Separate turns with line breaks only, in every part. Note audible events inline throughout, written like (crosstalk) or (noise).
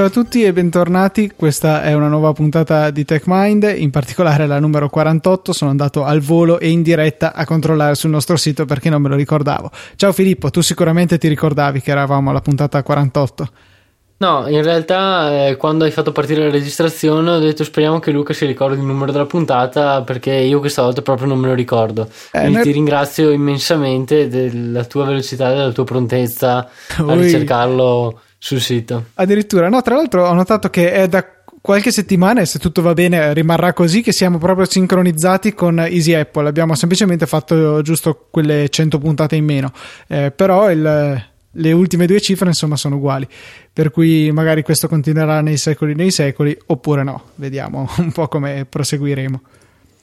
Ciao a tutti e bentornati. Questa è una nuova puntata di TechMind, in particolare la numero 48. Sono andato al volo e in diretta a controllare sul nostro sito perché non me lo ricordavo. Ciao Filippo, tu sicuramente ti ricordavi che eravamo alla puntata 48.
No, in realtà eh, quando hai fatto partire la registrazione ho detto speriamo che Luca si ricordi il numero della puntata perché io questa volta proprio non me lo ricordo. Eh, Quindi ne... ti ringrazio immensamente della tua velocità e della tua prontezza Ui. a ricercarlo sul sito.
Addirittura, no, tra l'altro ho notato che è da qualche settimana e se tutto va bene rimarrà così che siamo proprio sincronizzati con Easy Apple. Abbiamo semplicemente fatto giusto quelle 100 puntate in meno. Eh, però il, le ultime due cifre insomma sono uguali. Per cui magari questo continuerà nei secoli nei secoli oppure no. Vediamo (laughs) un po' come proseguiremo.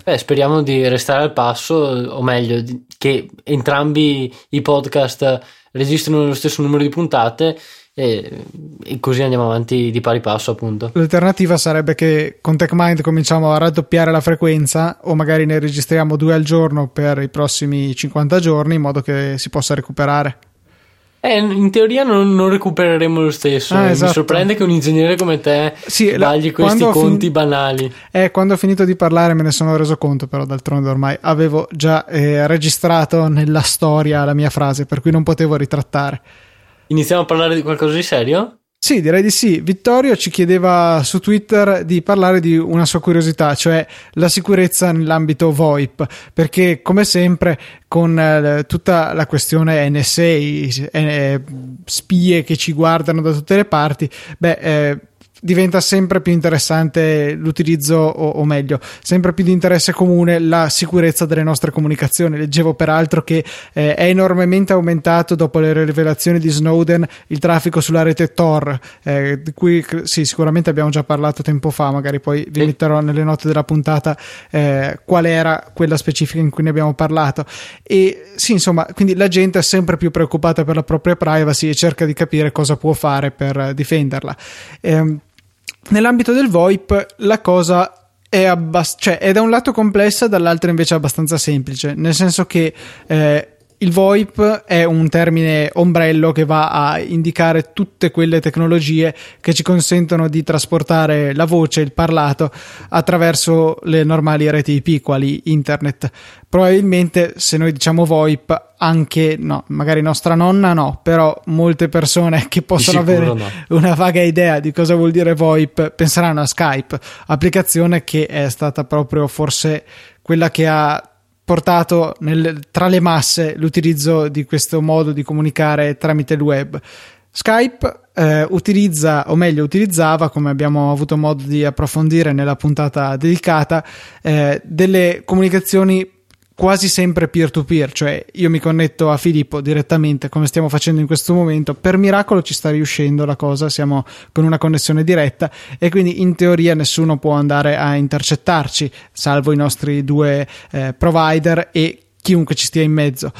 Beh, speriamo di restare al passo o meglio che entrambi i podcast registrino lo stesso numero di puntate e, e, così andiamo avanti di pari passo appunto
l'alternativa sarebbe che con TechMind cominciamo a raddoppiare la frequenza o magari ne registriamo due al giorno per i prossimi 50 giorni in modo che si possa recuperare
eh, in teoria non, non, recupereremo lo stesso. Ah, esatto. Mi sorprende che un ingegnere come te sì, sbagli questi conti fin... banali.
Eh, quando ho finito di parlare me ne sono reso conto, però d'altronde ormai avevo già eh, registrato nella storia la mia frase, per cui non potevo ritrattare.
Iniziamo a parlare di qualcosa di serio?
Sì, direi di sì. Vittorio ci chiedeva su Twitter di parlare di una sua curiosità, cioè la sicurezza nell'ambito VoIP, perché come sempre con eh, tutta la questione NSA, eh, spie che ci guardano da tutte le parti, beh, eh, diventa sempre più interessante l'utilizzo, o, o, meglio, sempre più di interesse comune la sicurezza delle nostre comunicazioni. Leggevo peraltro che eh, è enormemente aumentato dopo le rivelazioni di Snowden il traffico sulla rete Tor, eh, di cui sì, sicuramente abbiamo già parlato tempo fa, magari poi vi metterò nelle note della puntata eh, qual era quella specifica in cui ne abbiamo parlato. E sì, insomma, quindi la gente è sempre più preoccupata per la propria privacy e cerca di capire cosa può fare per difenderla. Nell'ambito del VoIP la cosa è, abbast- cioè, è da un lato complessa, dall'altro invece abbastanza semplice, nel senso che eh, il VoIP è un termine ombrello che va a indicare tutte quelle tecnologie che ci consentono di trasportare la voce, il parlato, attraverso le normali reti IP, quali internet. Probabilmente se noi diciamo VoIP, anche no, magari nostra nonna no, però molte persone che possono avere no. una vaga idea di cosa vuol dire VoIP penseranno a Skype, applicazione che è stata proprio forse quella che ha portato nel, tra le masse l'utilizzo di questo modo di comunicare tramite il web. Skype eh, utilizza, o meglio utilizzava, come abbiamo avuto modo di approfondire nella puntata dedicata, eh, delle comunicazioni quasi sempre peer to peer, cioè io mi connetto a Filippo direttamente come stiamo facendo in questo momento, per miracolo ci sta riuscendo la cosa, siamo con una connessione diretta e quindi in teoria nessuno può andare a intercettarci, salvo i nostri due eh, provider e chiunque ci stia in mezzo.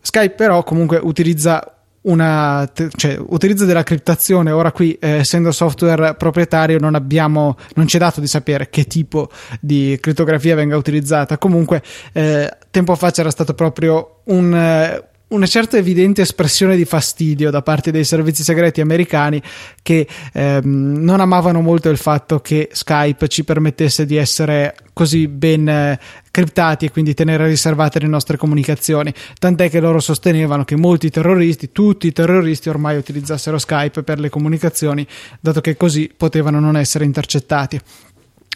Skype però comunque utilizza una, cioè, utilizzo della criptazione. Ora qui, eh, essendo software proprietario, non abbiamo, non ci è dato di sapere che tipo di crittografia venga utilizzata. Comunque, eh, tempo fa c'era stato proprio un, eh, una certa evidente espressione di fastidio da parte dei servizi segreti americani che ehm, non amavano molto il fatto che Skype ci permettesse di essere così ben eh, criptati e quindi tenere riservate le nostre comunicazioni. Tant'è che loro sostenevano che molti terroristi, tutti i terroristi ormai utilizzassero Skype per le comunicazioni, dato che così potevano non essere intercettati.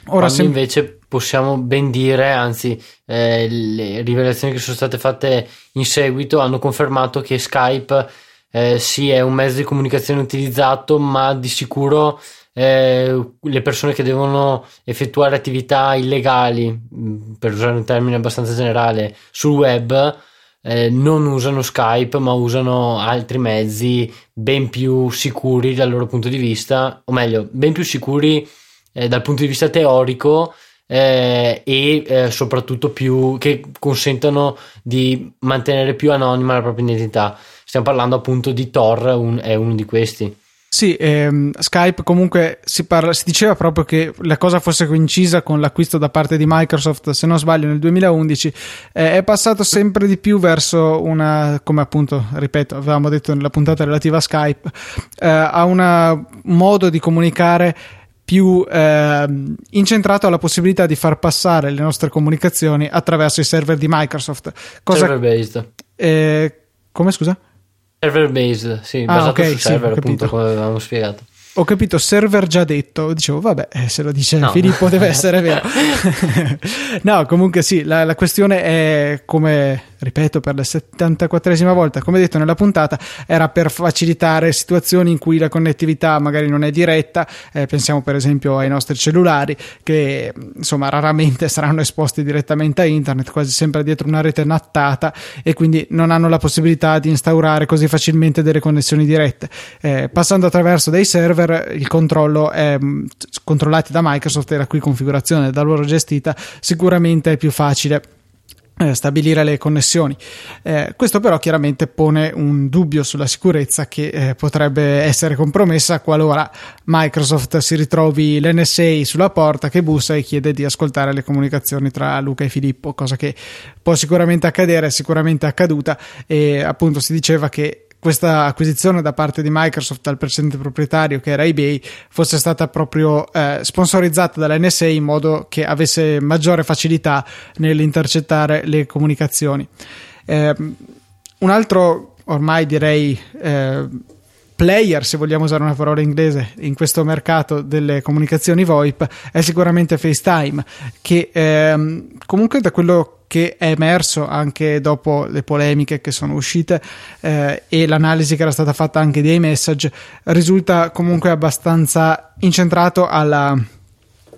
Ora sem- invece possiamo ben dire, anzi, eh, le rivelazioni che sono state fatte in seguito hanno confermato che Skype eh, sì è un mezzo di comunicazione utilizzato, ma di sicuro eh, le persone che devono effettuare attività illegali, mm, per usare un termine abbastanza generale, sul web eh, non usano Skype, ma usano altri mezzi ben più sicuri dal loro punto di vista, o meglio, ben più sicuri eh, dal punto di vista teorico eh, e eh, soprattutto più che consentano di mantenere più anonima la propria identità. Stiamo parlando appunto di Tor, un, è uno di questi.
Sì, ehm, Skype comunque si, parla, si, diceva proprio che la cosa fosse coincisa con l'acquisto da parte di Microsoft, se non sbaglio nel 2011, eh, è passato sempre di più verso una, come appunto, ripeto, avevamo detto nella puntata relativa a Skype, eh, a un modo di comunicare più eh, incentrato alla possibilità di far passare le nostre comunicazioni attraverso i server di Microsoft.
Cosa, server based.
Eh, come scusa?
Server based, sì, ah, basato okay, su server, sì, appunto, come avevamo spiegato.
Ho capito server già detto, dicevo vabbè, eh, se lo dice no. Filippo deve (laughs) essere vero. (laughs) no, comunque sì, la, la questione è come ripeto per la 74esima volta, come detto nella puntata, era per facilitare situazioni in cui la connettività magari non è diretta, eh, pensiamo per esempio ai nostri cellulari che insomma raramente saranno esposti direttamente a internet, quasi sempre dietro una rete nattata e quindi non hanno la possibilità di instaurare così facilmente delle connessioni dirette. Eh, passando attraverso dei server, il controllo è controllati da Microsoft e la cui configurazione da loro gestita sicuramente è più facile eh, stabilire le connessioni. Eh, questo però chiaramente pone un dubbio sulla sicurezza che eh, potrebbe essere compromessa qualora Microsoft si ritrovi l'NSA sulla porta che bussa e chiede di ascoltare le comunicazioni tra Luca e Filippo, cosa che può sicuramente accadere, è sicuramente accaduta e appunto si diceva che questa acquisizione da parte di Microsoft dal precedente proprietario che era eBay fosse stata proprio eh, sponsorizzata dall'NSA in modo che avesse maggiore facilità nell'intercettare le comunicazioni. Eh, un altro ormai direi eh, player, se vogliamo usare una parola inglese, in questo mercato delle comunicazioni VoIP è sicuramente FaceTime, che ehm, comunque da quello che è emerso anche dopo le polemiche che sono uscite eh, e l'analisi che era stata fatta anche dei message risulta comunque abbastanza incentrato alla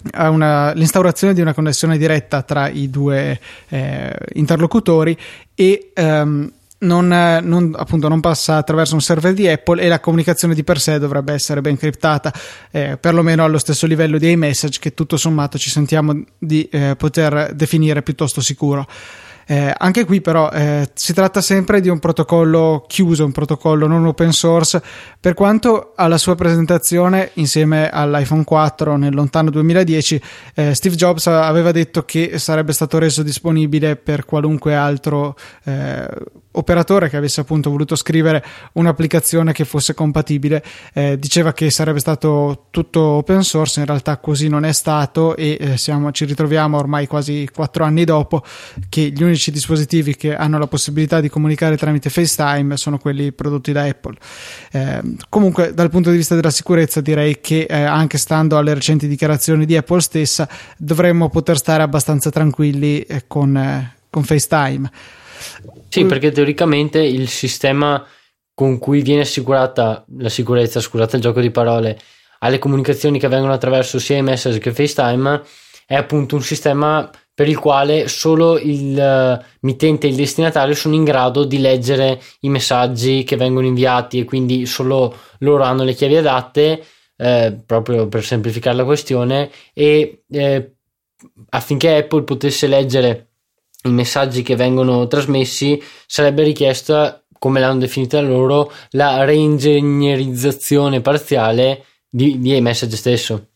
l'instaurazione di una connessione diretta tra i due eh, interlocutori e ehm, non, non, appunto, non, passa attraverso un server di Apple e la comunicazione di per sé dovrebbe essere ben criptata, eh, perlomeno allo stesso livello di iMessage che tutto sommato ci sentiamo di eh, poter definire piuttosto sicuro. Eh, anche qui però eh, si tratta sempre di un protocollo chiuso, un protocollo non open source, per quanto alla sua presentazione insieme all'iPhone 4 nel lontano 2010 eh, Steve Jobs aveva detto che sarebbe stato reso disponibile per qualunque altro eh, operatore che avesse appunto voluto scrivere un'applicazione che fosse compatibile eh, diceva che sarebbe stato tutto open source in realtà così non è stato e eh, siamo, ci ritroviamo ormai quasi quattro anni dopo che gli unici dispositivi che hanno la possibilità di comunicare tramite FaceTime sono quelli prodotti da Apple. Eh, comunque dal punto di vista della sicurezza direi che eh, anche stando alle recenti dichiarazioni di Apple stessa dovremmo poter stare abbastanza tranquilli eh, con, eh, con FaceTime
sì, perché teoricamente il sistema con cui viene assicurata la sicurezza, scusate il gioco di parole, alle comunicazioni che avvengono attraverso sia iMessage che FaceTime è appunto un sistema per il quale solo il uh, mittente e il destinatario sono in grado di leggere i messaggi che vengono inviati e quindi solo loro hanno le chiavi adatte, eh, proprio per semplificare la questione, e eh, affinché Apple potesse leggere i messaggi che vengono trasmessi sarebbe richiesta, come l'hanno definita loro, la reingegnerizzazione parziale di, di iMessage stesso.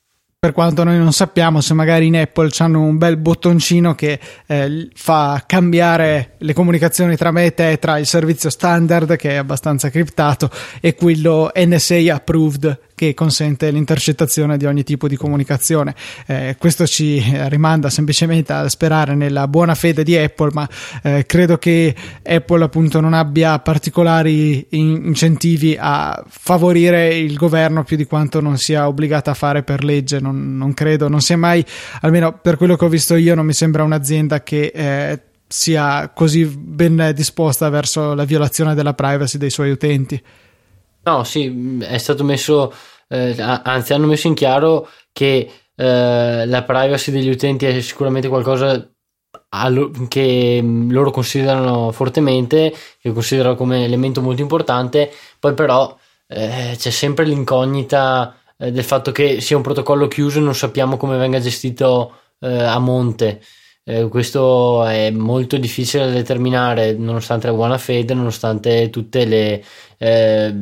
Per quanto noi non sappiamo se magari in Apple hanno un bel bottoncino che eh, fa cambiare le comunicazioni tra me e te tra il servizio standard che è abbastanza criptato e quello NSA approved che consente l'intercettazione di ogni tipo di comunicazione. Eh, questo ci rimanda semplicemente a sperare nella buona fede di Apple, ma eh, credo che Apple appunto non abbia particolari incentivi a favorire il governo più di quanto non sia obbligata a fare per legge. Non, non credo, non sia mai, almeno per quello che ho visto io, non mi sembra un'azienda che eh, sia così ben disposta verso la violazione della privacy dei suoi utenti.
No, sì, è stato messo eh, anzi hanno messo in chiaro che eh, la privacy degli utenti è sicuramente qualcosa che mm, loro considerano fortemente, che considerano come elemento molto importante, poi però eh, c'è sempre l'incognita eh, del fatto che sia un protocollo chiuso e non sappiamo come venga gestito eh, a monte. Eh, questo è molto difficile da determinare nonostante la buona fede, nonostante tutte le, eh,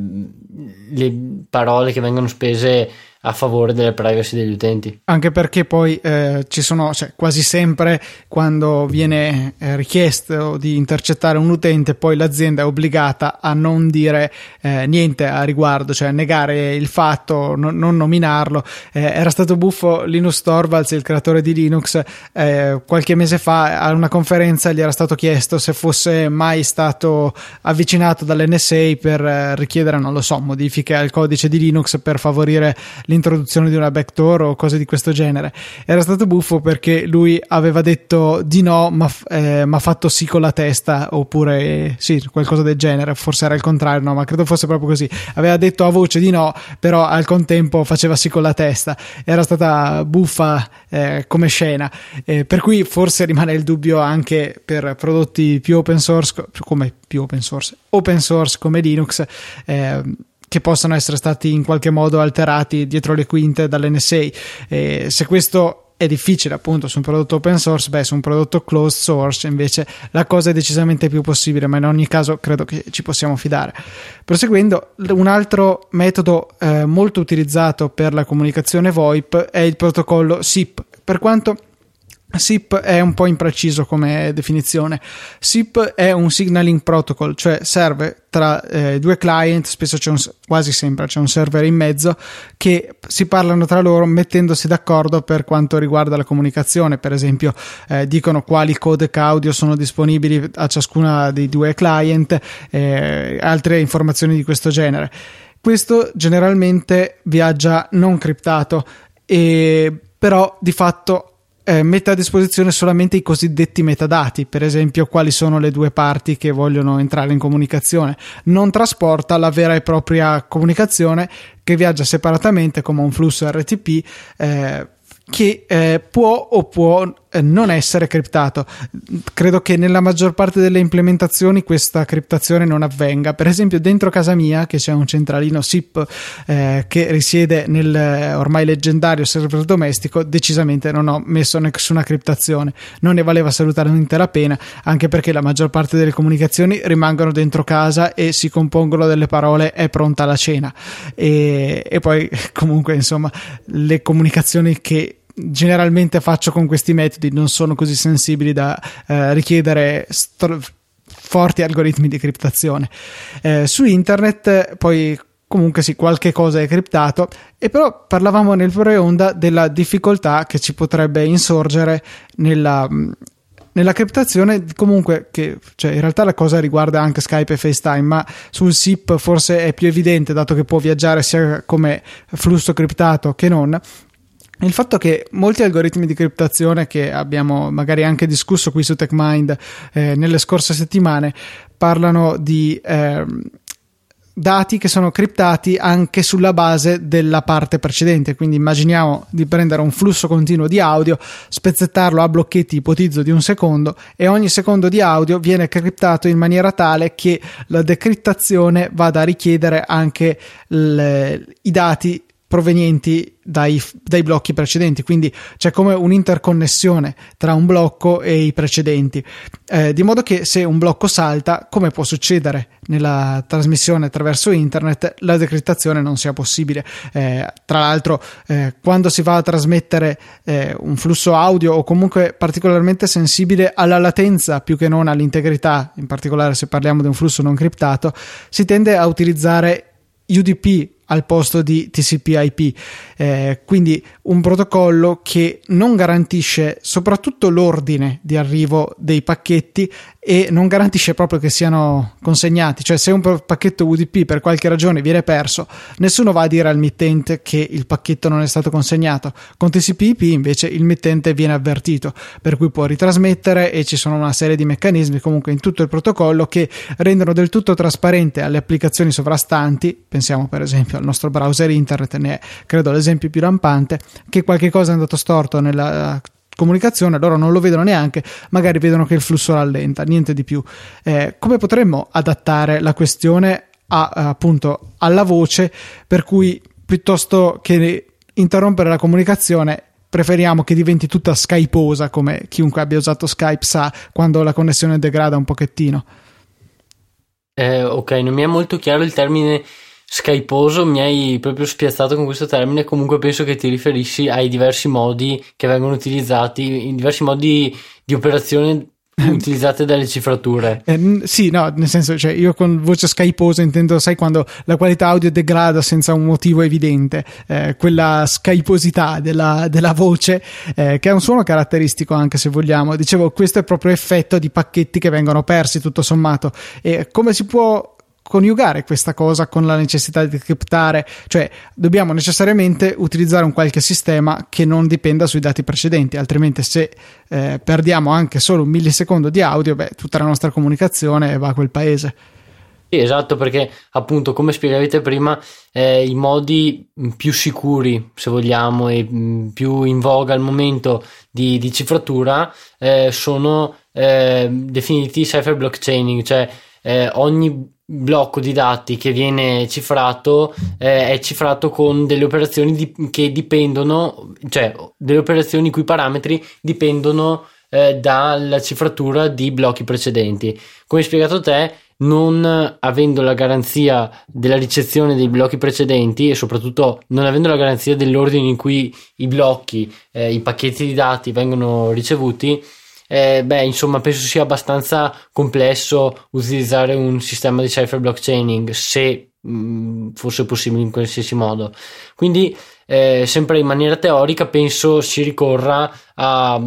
le parole che vengono spese a favore della privacy degli utenti.
Anche perché poi eh, ci sono cioè, quasi sempre quando viene eh, richiesto di intercettare un utente, poi l'azienda è obbligata a non dire eh, niente a riguardo, cioè negare il fatto, no, non nominarlo. Eh, era stato buffo Linus Torvalds, il creatore di Linux, eh, qualche mese fa a una conferenza gli era stato chiesto se fosse mai stato avvicinato dall'NSA per eh, richiedere, non lo so, modifiche al codice di Linux per favorire l'introduzione di una backdoor o cose di questo genere. Era stato buffo perché lui aveva detto di no, ma eh, ha fatto sì con la testa, oppure eh, sì, qualcosa del genere. Forse era il contrario, no, ma credo fosse proprio così. Aveva detto a voce di no, però al contempo faceva sì con la testa. Era stata buffa eh, come scena. Eh, per cui forse rimane il dubbio anche per prodotti più open source, come più open source, open source come Linux. Eh, che possano essere stati in qualche modo alterati dietro le quinte dall'NSA. E se questo è difficile appunto su un prodotto open source, beh, su un prodotto closed source invece la cosa è decisamente più possibile, ma in ogni caso credo che ci possiamo fidare. Proseguendo, un altro metodo eh, molto utilizzato per la comunicazione VoIP è il protocollo SIP. Per quanto SIP è un po' impreciso come definizione. SIP è un signaling protocol, cioè serve tra eh, due client, spesso c'è un, quasi sempre c'è un server in mezzo, che si parlano tra loro mettendosi d'accordo per quanto riguarda la comunicazione. Per esempio, eh, dicono quali codec audio sono disponibili a ciascuna dei due client, eh, altre informazioni di questo genere. Questo generalmente viaggia non criptato, e, però di fatto eh, mette a disposizione solamente i cosiddetti metadati, per esempio quali sono le due parti che vogliono entrare in comunicazione, non trasporta la vera e propria comunicazione che viaggia separatamente come un flusso RTP eh, che eh, può o può non essere criptato. Credo che nella maggior parte delle implementazioni questa criptazione non avvenga. Per esempio, dentro casa mia, che c'è un centralino SIP eh, che risiede nel eh, ormai leggendario server domestico, decisamente non ho messo nessuna criptazione. Non ne valeva assolutamente la pena, anche perché la maggior parte delle comunicazioni rimangono dentro casa e si compongono delle parole è pronta la cena. E, e poi, (laughs) comunque, insomma, le comunicazioni che generalmente faccio con questi metodi non sono così sensibili da eh, richiedere str- forti algoritmi di criptazione. Eh, su internet poi comunque sì, qualche cosa è criptato e però parlavamo nel pre-onda della difficoltà che ci potrebbe insorgere nella, nella criptazione comunque che cioè in realtà la cosa riguarda anche Skype e FaceTime ma sul SIP forse è più evidente dato che può viaggiare sia come flusso criptato che non il fatto che molti algoritmi di criptazione che abbiamo magari anche discusso qui su TechMind eh, nelle scorse settimane parlano di eh, dati che sono criptati anche sulla base della parte precedente. Quindi immaginiamo di prendere un flusso continuo di audio, spezzettarlo a blocchetti, ipotizzo di un secondo, e ogni secondo di audio viene criptato in maniera tale che la decriptazione vada a richiedere anche le, i dati provenienti dai, dai, blocchi precedenti, quindi c'è come un'interconnessione tra un blocco e i precedenti, eh, di modo che se un blocco salta, come può succedere nella trasmissione attraverso internet, la decrittazione non sia possibile. Eh, tra l'altro, eh, quando si va a trasmettere eh, un flusso audio o comunque particolarmente sensibile alla latenza più che non all'integrità, in particolare se parliamo di un flusso non criptato, si tende a utilizzare UDP al posto di TCP/IP. Eh, quindi un protocollo che non garantisce soprattutto l'ordine di arrivo dei pacchetti e non garantisce proprio che siano consegnati, cioè se un pacchetto UDP per qualche ragione viene perso, nessuno va a dire al mittente che il pacchetto non è stato consegnato. Con TCP/IP invece il mittente viene avvertito, per cui può ritrasmettere e ci sono una serie di meccanismi comunque in tutto il protocollo che rendono del tutto trasparente alle applicazioni sovrastanti, pensiamo per esempio al nostro browser internet, ne è credo l'esempio più rampante, che qualche cosa è andato storto nella comunicazione, loro non lo vedono neanche, magari vedono che il flusso rallenta, niente di più. Eh, come potremmo adattare la questione a, appunto alla voce, per cui piuttosto che interrompere la comunicazione preferiamo che diventi tutta skyposa, come chiunque abbia usato Skype sa, quando la connessione degrada un pochettino.
Eh, ok, non mi è molto chiaro il termine skyposo, mi hai proprio spiazzato con questo termine, comunque penso che ti riferisci ai diversi modi che vengono utilizzati, in diversi modi di operazione (laughs) utilizzate dalle cifrature.
Eh, sì, no, nel senso, cioè, io con voce skyposa intendo, sai, quando la qualità audio degrada senza un motivo evidente, eh, quella skyposità della, della voce, eh, che è un suono caratteristico anche se vogliamo. Dicevo, questo è proprio effetto di pacchetti che vengono persi tutto sommato. E come si può coniugare questa cosa con la necessità di criptare, cioè dobbiamo necessariamente utilizzare un qualche sistema che non dipenda sui dati precedenti, altrimenti se eh, perdiamo anche solo un millisecondo di audio, beh, tutta la nostra comunicazione va a quel paese.
Sì, esatto, perché appunto, come spiegavate prima, eh, i modi più sicuri, se vogliamo, e più in voga al momento di, di cifratura eh, sono eh, definiti cipher blockchaining, cioè eh, ogni blocco di dati che viene cifrato eh, è cifrato con delle operazioni di, che dipendono, cioè delle operazioni i cui parametri dipendono eh, dalla cifratura di blocchi precedenti. Come hai spiegato te, non avendo la garanzia della ricezione dei blocchi precedenti e soprattutto non avendo la garanzia dell'ordine in cui i blocchi, eh, i pacchetti di dati vengono ricevuti, eh, beh, insomma, penso sia abbastanza complesso utilizzare un sistema di cipher blockchaining se mh, mm, fosse possibile in qualsiasi modo. Quindi, eh, sempre in maniera teorica, penso si ricorra a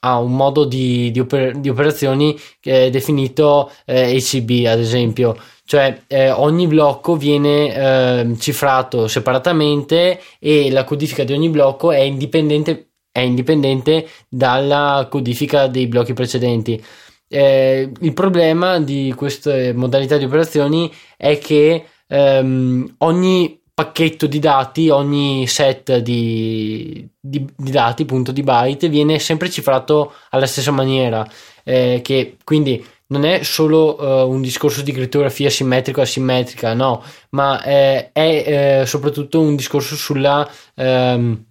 a un modo di, di, oper- di operazioni è definito eh, HCB ad esempio cioè eh, ogni blocco viene eh, cifrato separatamente e la codifica di ogni blocco è indipendente è indipendente dalla codifica dei blocchi precedenti. Eh, il problema di queste modalità di operazioni è che ehm, ogni pacchetto di dati, ogni set di, di, di, dati, punto di byte, viene sempre cifrato alla stessa maniera, eh, che quindi non è solo uh, un discorso di crittografia simmetrica o asimmetrica, no, ma eh, è eh, soprattutto un discorso sulla ehm,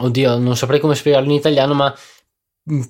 oddio, non saprei come spiegarlo in italiano, ma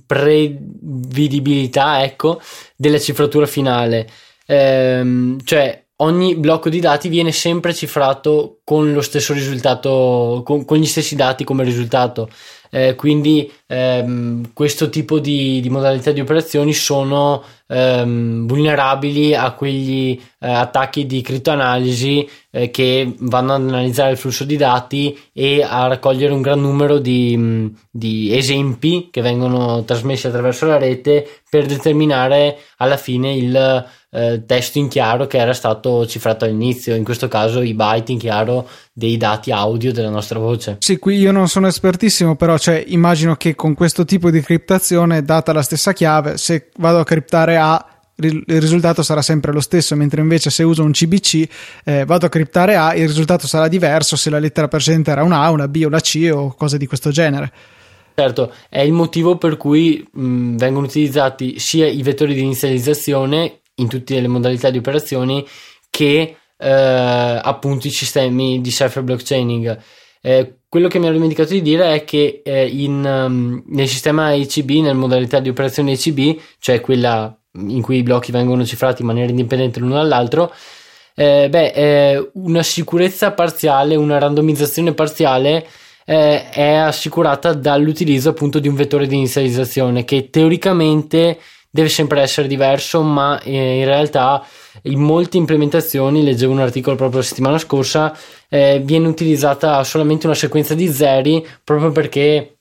prevedibilità, ecco, della cifratura finale. Ehm, cioè, ogni blocco di dati viene sempre cifrato con lo stesso risultato, con, con gli stessi dati come risultato. Eh, quindi ehm, questo tipo di, di, modalità di operazioni sono ehm, vulnerabili a quegli eh, attacchi di criptoanalisi eh, che vanno ad analizzare il flusso di dati e a raccogliere un gran numero di, di esempi che vengono trasmessi attraverso la rete per determinare alla fine il eh, testo in chiaro che era stato cifrato all'inizio, in questo caso i byte in chiaro dei dati audio della nostra voce.
Sì, qui io non sono espertissimo, però cioè, immagino che con questo tipo di criptazione, data la stessa chiave, se vado a criptare A il risultato sarà sempre lo stesso, mentre invece se uso un CBC eh, vado a criptare A, il risultato sarà diverso se la lettera precedente era una A, una B, una C o cose di questo genere.
Certo, è il motivo per cui mh, vengono utilizzati sia i vettori di inizializzazione in tutte le modalità di operazioni che eh, appunto i sistemi di cipher blockchaining. Eh, quello che mi ero dimenticato di dire è che eh, in, um, nel sistema ECB, nella modalità di operazione ECB, cioè quella in cui i blocchi vengono cifrati in maniera indipendente l'uno dall'altro, eh, beh, una sicurezza parziale, una randomizzazione parziale eh, è assicurata dall'utilizzo appunto di un vettore di inizializzazione che teoricamente deve sempre essere diverso, ma eh, in realtà in molte implementazioni, leggevo un articolo proprio la settimana scorsa, eh, viene utilizzata solamente una sequenza di zeri proprio perché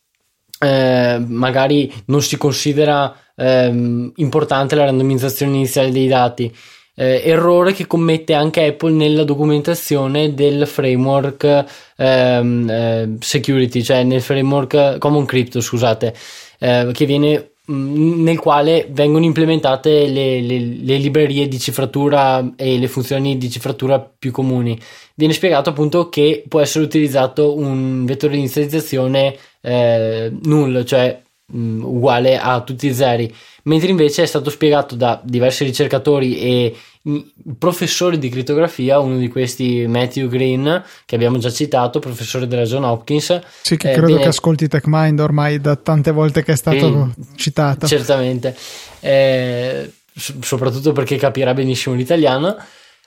eh, magari non si considera ehm, importante la randomizzazione iniziale dei dati. Eh, errore che commette anche Apple nella documentazione del framework ehm, eh, security, cioè nel framework Common Crypto, scusate, eh, che viene Mm, nel quale vengono implementate le, le, le, librerie di cifratura e le funzioni di cifratura più comuni. Viene spiegato appunto che può essere utilizzato un vettore di inizializzazione eh, null, cioè mh, uguale a tutti i zeri, mentre invece è stato spiegato da diversi ricercatori e professori di crittografia, uno di questi Matthew Green, che abbiamo già citato, professore della John Hopkins.
Sì, che eh, credo viene... che ascolti TechMind ormai da tante volte che è stato sì, citato.
Certamente, eh, soprattutto perché capirà benissimo l'italiano.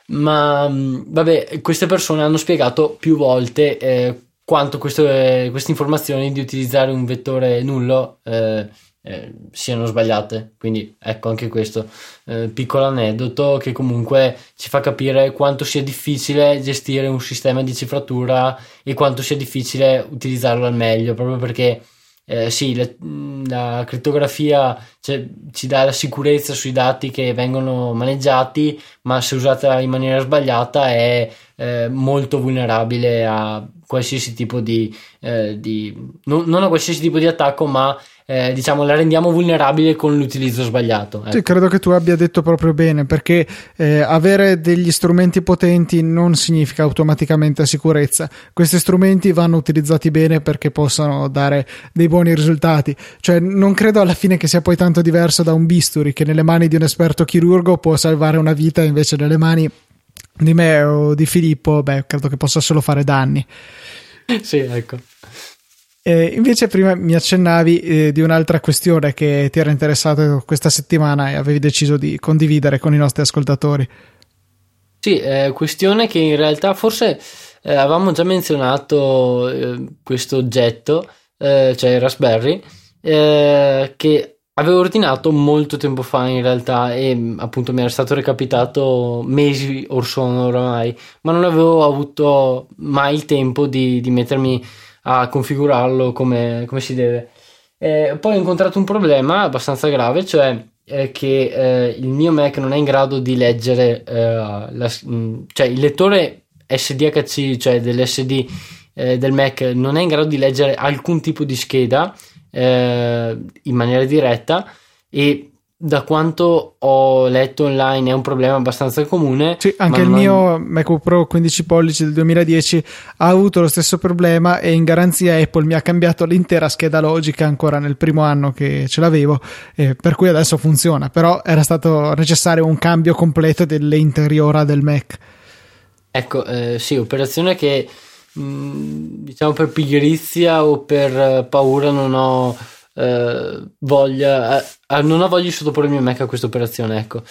Ma vabbè, queste persone hanno spiegato più volte eh, quanto queste, queste, informazioni di utilizzare un vettore nullo eh, eh, siano sbagliate. Quindi ecco anche questo eh, piccolo aneddoto che comunque ci fa capire quanto sia difficile gestire un sistema di cifratura e quanto sia difficile utilizzarlo al meglio, proprio perché eh, sì, la, la crittografia cioè, ci dà la sicurezza sui dati che vengono maneggiati, ma se usata in maniera sbagliata è eh, molto vulnerabile a qualsiasi tipo di, eh, di non, non, a qualsiasi tipo di attacco, ma eh, diciamo la rendiamo vulnerabile con l'utilizzo sbagliato.
Ecco. Sì, credo che tu abbia detto proprio bene, perché eh, avere degli strumenti potenti non significa automaticamente sicurezza. Questi strumenti vanno utilizzati bene perché possano dare dei buoni risultati. Cioè, non credo alla fine che sia poi tanto diverso da un bisturi che nelle mani di un esperto chirurgo può salvare una vita, invece nelle mani di me o di Filippo, beh, credo che possa solo fare danni.
Sì, ecco.
Eh, invece prima mi accennavi eh, di un'altra questione che ti era interessata questa settimana e avevi deciso di condividere con i nostri ascoltatori.
Sì, eh, questione che in realtà forse eh, avevamo già menzionato eh, questo oggetto, eh, cioè il Raspberry, che avevo ordinato molto tempo fa in realtà e appunto mi era stato recapitato mesi or sono oramai, ma non avevo avuto mai il tempo di, di mettermi a configurarlo come, come si deve. Eh, poi ho incontrato un problema abbastanza grave, cioè eh, che eh, il mio Mac non è in grado di leggere, eh, la, mm, cioè il lettore SDHC, cioè dell'SD eh, del Mac, non è in grado di leggere alcun tipo di scheda eh, in maniera diretta e da quanto ho letto online è un problema abbastanza comune.
Sì, anche il non... mio MacBook Pro 15 pollici del 2010 ha avuto lo stesso problema e in garanzia Apple mi ha cambiato l'intera scheda logica ancora nel primo anno che ce l'avevo, eh, per cui adesso funziona, però era stato necessario un cambio completo dell'interiora del Mac.
Ecco, eh, sì, operazione che mm, diciamo per pigrizia o per paura non ho eh, voglia, eh, ah, non ho voglia di sottoporre il mio Mac a questa operazione, ecco,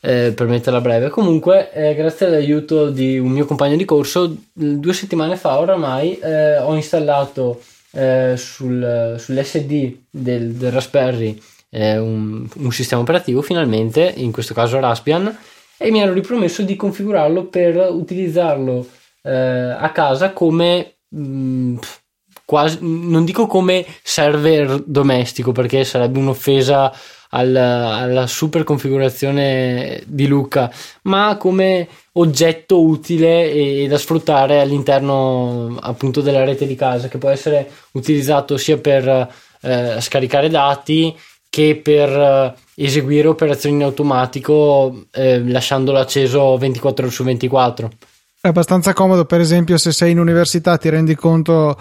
eh, per metterla breve. Comunque, eh, grazie all'aiuto di un mio compagno di corso, due settimane fa oramai eh, ho installato eh, sul, sull'SD del, del Raspberry un, un, sistema operativo, finalmente, in questo caso Raspbian, e mi ero ripromesso di configurarlo per utilizzarlo a casa come... Mh, mm, quasi, non dico come server domestico perché sarebbe un'offesa alla, alla super configurazione di Luca, ma come oggetto utile e, e, da sfruttare all'interno appunto della rete di casa che può essere utilizzato sia per eh, scaricare dati che per eh, eseguire operazioni in automatico eh, lasciandolo acceso 24 ore su 24
è abbastanza comodo per esempio se sei in università ti rendi conto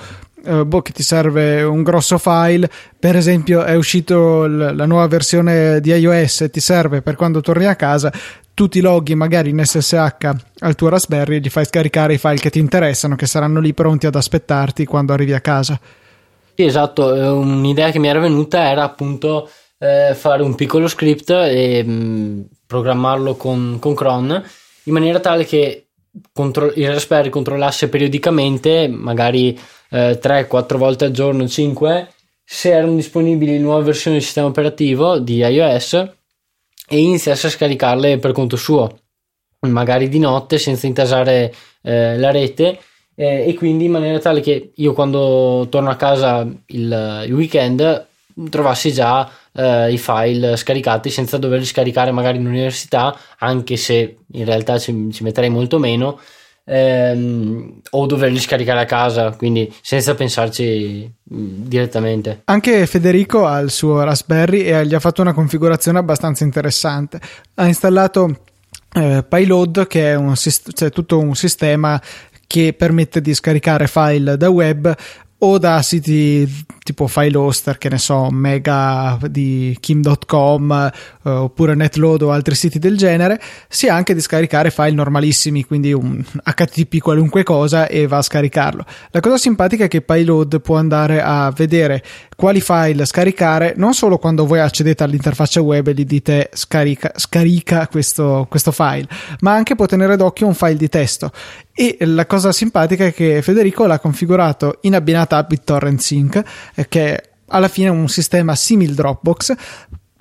eh, boh, che ti serve un grosso file, per esempio è uscito l- la nuova versione di iOS e ti serve per quando torni a casa, tu ti loghi magari in SSH al tuo Raspberry e gli fai scaricare i file che ti interessano, che saranno lì pronti ad aspettarti quando arrivi a casa.
Sì, esatto, eh, un'idea che mi era venuta era appunto eh, fare un piccolo script e mh, mm, programmarlo con, con cron in maniera tale che contro- il Raspberry controllasse periodicamente, magari eh, 3-4 volte al giorno, 5, se erano disponibili nuove versioni del sistema operativo di iOS e iniziasse a scaricarle per conto suo, magari di notte senza intasare eh, la rete eh, e quindi in maniera tale che io quando torno a casa il, il weekend trovassi già eh, i file scaricati senza doverli scaricare magari in università, anche se in realtà ci, ci metterei molto meno, ehm, o doverli scaricare a casa, quindi senza pensarci mm, direttamente.
Anche Federico ha il suo Raspberry e gli ha fatto una configurazione abbastanza interessante. Ha installato eh, Payload, che è un, cioè, tutto un sistema che permette di scaricare file da web o da siti tipo file hoster, che ne so, Mega di Kim.com eh, oppure Netload o altri siti del genere, sia anche di scaricare file normalissimi, quindi un HTTP qualunque cosa e va a scaricarlo. La cosa simpatica è che Payload può andare a vedere quali file scaricare non solo quando voi accedete all'interfaccia web e gli dite scarica, scarica questo, questo file, ma anche può tenere d'occhio un file di testo. E la cosa simpatica è che Federico l'ha configurato in abbinata a BitTorrent Sync, eh, che è alla fine un sistema simil Dropbox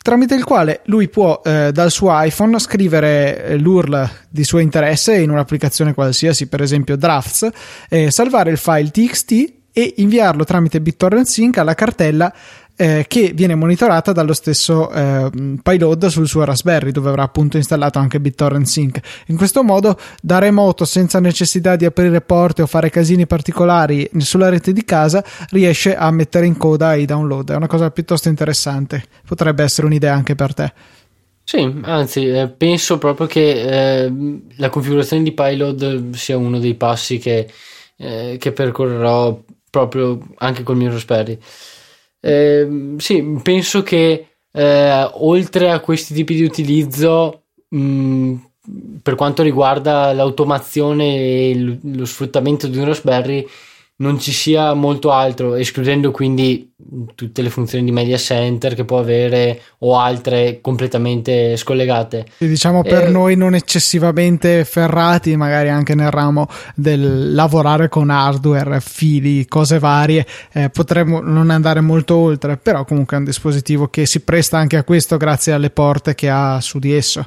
tramite il quale lui può eh, dal suo iPhone scrivere eh, l'URL di suo interesse in un'applicazione qualsiasi, per esempio Drafts, eh, salvare il file txt e inviarlo tramite BitTorrent Sync alla cartella eh, che viene monitorata dallo stesso eh, payload sul suo Raspberry dove avrà appunto installato anche BitTorrent Sync. In questo modo da remoto senza necessità di aprire porte o fare casini particolari sulla rete di casa riesce a mettere in coda i download. È una cosa piuttosto interessante. Potrebbe essere un'idea anche per te.
Sì, anzi, eh, penso proprio che eh, la configurazione di Payload sia uno dei passi che, eh, che percorrerò proprio anche col mio Raspberry. Eh, sì, penso che eh, oltre a questi tipi di utilizzo, mh, mm, per quanto riguarda l'automazione e lo sfruttamento di un Raspberry, non ci sia molto altro, escludendo quindi tutte le funzioni di media center che può avere o altre completamente scollegate.
Diciamo per eh, noi non eccessivamente ferrati, magari anche nel ramo del lavorare con hardware, fili, cose varie, eh, potremmo non andare molto oltre, però comunque è un dispositivo che si presta anche a questo grazie alle porte che ha su di esso.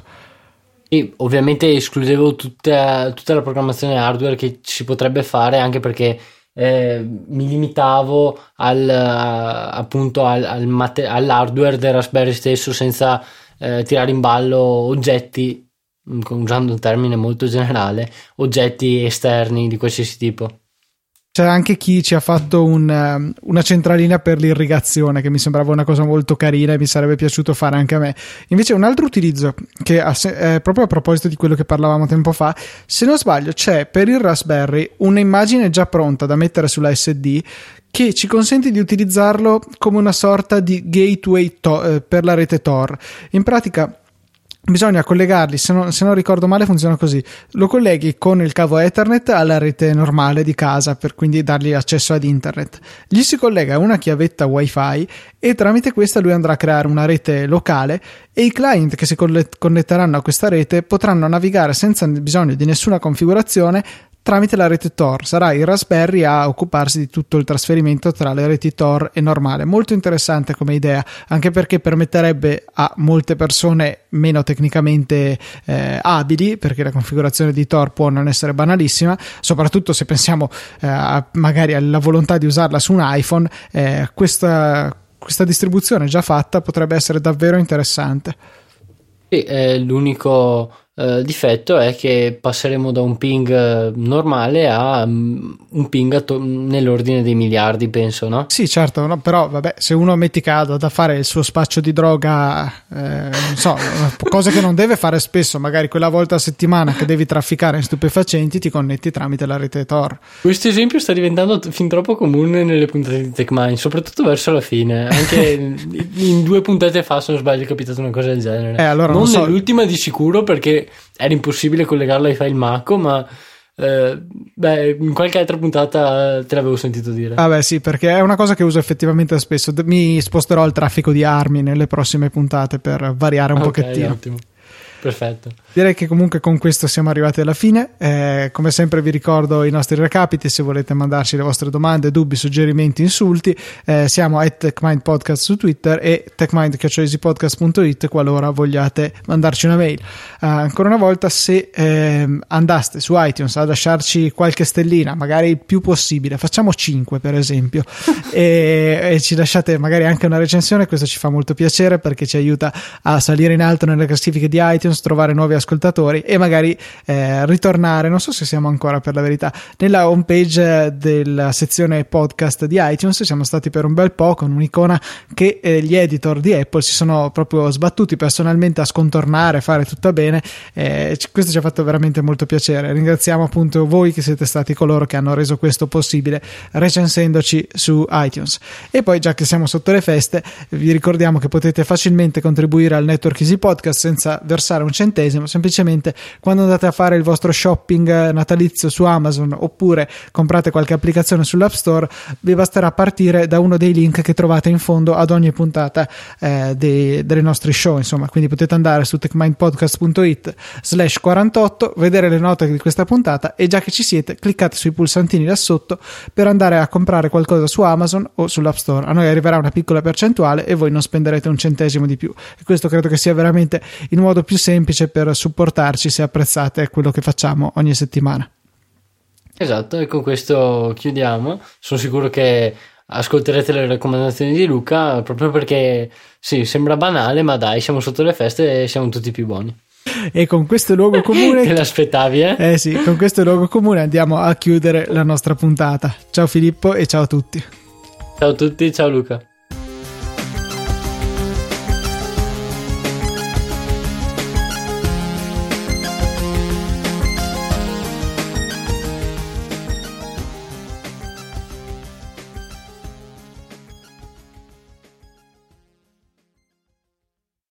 E ovviamente escludevo tutta, tutta la programmazione hardware che si potrebbe fare anche perché eh, mi limitavo al, appunto al, al mate- all'hardware del Raspberry stesso senza eh, tirare in ballo oggetti, mm, usando un termine molto generale, oggetti esterni di qualsiasi tipo
c'è anche chi ci ha fatto un, um, una centralina per l'irrigazione che mi sembrava una cosa molto carina e mi sarebbe piaciuto fare anche a me. Invece un altro utilizzo che eh, proprio a proposito di quello che parlavamo tempo fa, se non sbaglio c'è per il Raspberry un'immagine già pronta da mettere sulla SD che ci consente di utilizzarlo come una sorta di gateway to- eh, per la rete Tor. In pratica bisogna collegarli, se non, se non, ricordo male funziona così, lo colleghi con il cavo Ethernet alla rete normale di casa per quindi dargli accesso ad internet. Gli si collega una chiavetta wifi e tramite questa lui andrà a creare una rete locale e i client che si connetteranno a questa rete potranno navigare senza bisogno di nessuna configurazione tramite la rete Tor. Sarà il Raspberry a occuparsi di tutto il trasferimento tra le reti Tor e normale. Molto interessante come idea, anche perché permetterebbe a molte persone meno tecnicamente eh, abili, perché la configurazione di Tor può non essere banalissima, soprattutto se pensiamo eh, magari alla volontà di usarla su un iPhone, eh, questa, questa distribuzione già fatta potrebbe essere davvero interessante.
Sì, l'unico Uh, difetto è che passeremo da un ping eh, normale a um, un ping to- nell'ordine dei miliardi, penso, no?
Sì, certo, no? però vabbè, se uno metti caso da fare il suo spaccio di droga, eh, non so, (laughs) cose che non deve fare spesso, magari quella volta a settimana che devi trafficare in stupefacenti, ti connetti tramite la rete Tor.
Questo esempio sta diventando fin troppo comune nelle puntate di TechMine, soprattutto verso la fine. Anche (laughs) in due puntate fa, se non sbaglio, è capitato una cosa del genere.
Eh, allora
non,
non so.
nell'ultima di sicuro, perché era impossibile collegarlo ai file Maco, ma eh, beh, in qualche altra puntata te l'avevo sentito dire.
Ah, beh, sì, perché è una cosa che uso effettivamente spesso. Mi sposterò al traffico di armi nelle prossime puntate per variare un okay, pochettino.
Ottimo. Perfetto.
Direi che comunque con questo siamo arrivati alla fine. Eh, come sempre vi ricordo i nostri recapiti se volete mandarci le vostre domande, dubbi, suggerimenti, insulti. Eh, siamo a TechMind Podcast su Twitter e techmind.it qualora vogliate mandarci una mail. Eh, ancora una volta, se ehm, andaste su iTunes a lasciarci qualche stellina, magari il più possibile, facciamo 5 per esempio, (laughs) e, e ci lasciate magari anche una recensione, questo ci fa molto piacere perché ci aiuta a salire in alto nelle classifiche di iTunes, trovare nuovi ascoltatori e magari eh, ritornare, non so se siamo ancora per la verità, nella homepage della sezione podcast di iTunes, siamo stati per un bel po' con un'icona che eh, gli editor di Apple si sono proprio sbattuti personalmente a scontornare, fare tutto bene, eh, questo ci ha fatto veramente molto piacere, ringraziamo appunto voi che siete stati coloro che hanno reso questo possibile recensendoci su iTunes. E poi già che siamo sotto le feste vi ricordiamo che potete facilmente contribuire al network Easy Podcast senza versare un centesimo, semplicemente quando andate a fare il vostro shopping natalizio su Amazon oppure comprate qualche applicazione sull'App Store, vi basterà partire da uno dei link che trovate in fondo ad ogni puntata eh, dei, delle nostre show, insomma, quindi potete andare su techmindpodcast.it slash 48, vedere le note di questa puntata e già che ci siete cliccate sui pulsantini là sotto per andare a comprare qualcosa su Amazon o sull'App Store. A noi arriverà una piccola percentuale e voi non spenderete un centesimo di più. E questo credo che sia veramente il modo più semplice per supportarci se apprezzate quello che facciamo ogni settimana.
Esatto, e con questo chiudiamo. Sono sicuro che ascolterete le raccomandazioni di Luca proprio perché sì, sembra banale, ma dai, siamo sotto le feste e siamo tutti più buoni.
E con questo luogo (laughs) comune.
Te l'aspettavi, eh?
Eh sì, con questo luogo comune andiamo a chiudere la nostra puntata. Ciao Filippo e ciao a tutti.
Ciao a tutti, ciao Luca.